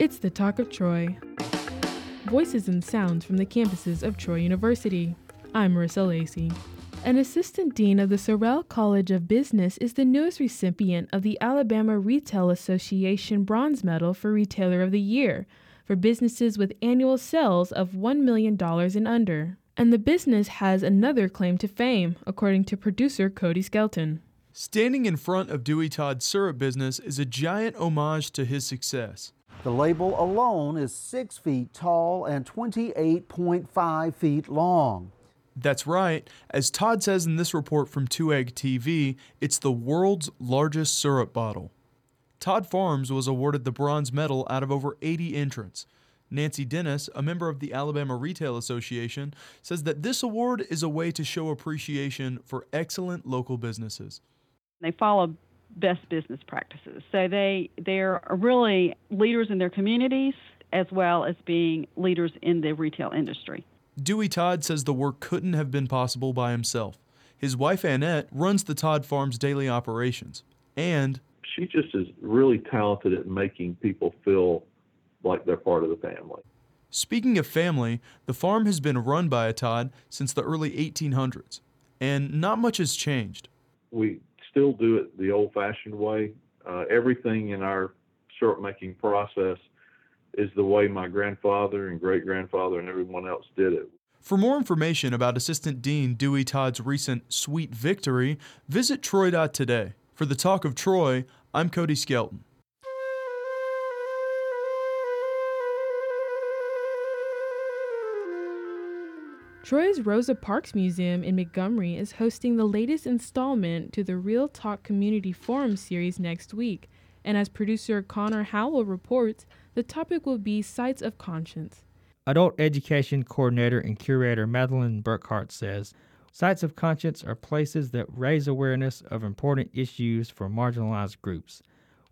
It's the Talk of Troy. Voices and sounds from the campuses of Troy University. I'm Marissa Lacey. An assistant dean of the Sorrell College of Business is the newest recipient of the Alabama Retail Association Bronze Medal for Retailer of the Year for businesses with annual sales of $1 million and under. And the business has another claim to fame, according to producer Cody Skelton. Standing in front of Dewey Todd's syrup business is a giant homage to his success. The label alone is 6 feet tall and 28.5 feet long. That's right. As Todd says in this report from Two Egg TV, it's the world's largest syrup bottle. Todd Farms was awarded the bronze medal out of over 80 entrants. Nancy Dennis, a member of the Alabama Retail Association, says that this award is a way to show appreciation for excellent local businesses. They follow best business practices. So they they're really leaders in their communities as well as being leaders in the retail industry. Dewey Todd says the work couldn't have been possible by himself. His wife Annette runs the Todd Farm's daily operations, and she just is really talented at making people feel like they're part of the family. Speaking of family, the farm has been run by a Todd since the early 1800s, and not much has changed. We still do it the old fashioned way. Uh, everything in our syrup making process is the way my grandfather and great grandfather and everyone else did it. For more information about Assistant Dean Dewey Todd's recent sweet victory, visit Troy.today. For the Talk of Troy, I'm Cody Skelton. Troy's Rosa Parks Museum in Montgomery is hosting the latest installment to the Real Talk Community Forum series next week, and as producer Connor Howell reports, the topic will be Sites of Conscience. Adult Education Coordinator and Curator Madeline Burkhart says Sites of Conscience are places that raise awareness of important issues for marginalized groups,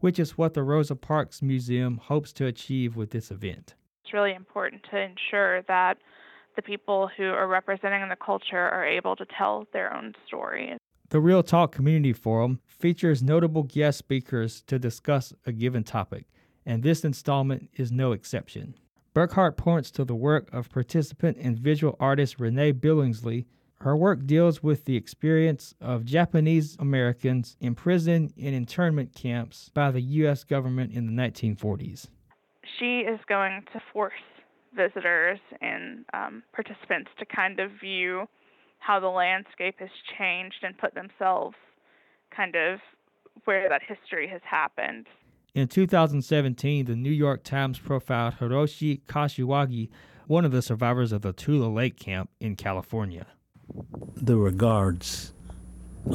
which is what the Rosa Parks Museum hopes to achieve with this event. It's really important to ensure that the people who are representing the culture are able to tell their own story. The Real Talk Community Forum features notable guest speakers to discuss a given topic, and this installment is no exception. Burkhart points to the work of participant and visual artist Renee Billingsley. Her work deals with the experience of Japanese Americans imprisoned in internment camps by the U.S. government in the 1940s. She is going to force visitors and um, participants to kind of view how the landscape has changed and put themselves kind of where that history has happened. In 2017, the New York Times profiled Hiroshi Kashiwagi, one of the survivors of the Tule Lake camp in California. There were guards,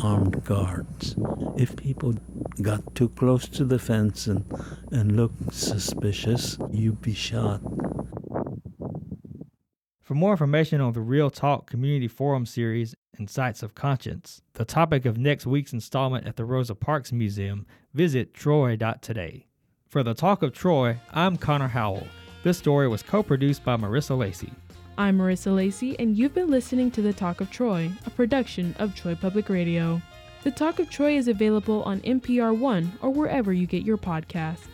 armed guards. If people got too close to the fence and, and looked suspicious, you'd be shot. For more information on the Real Talk Community Forum series and Sites of Conscience, the topic of next week's installment at the Rosa Parks Museum, visit troy.today. For the Talk of Troy, I'm Connor Howell. This story was co produced by Marissa Lacey. I'm Marissa Lacey, and you've been listening to The Talk of Troy, a production of Troy Public Radio. The Talk of Troy is available on NPR One or wherever you get your podcasts.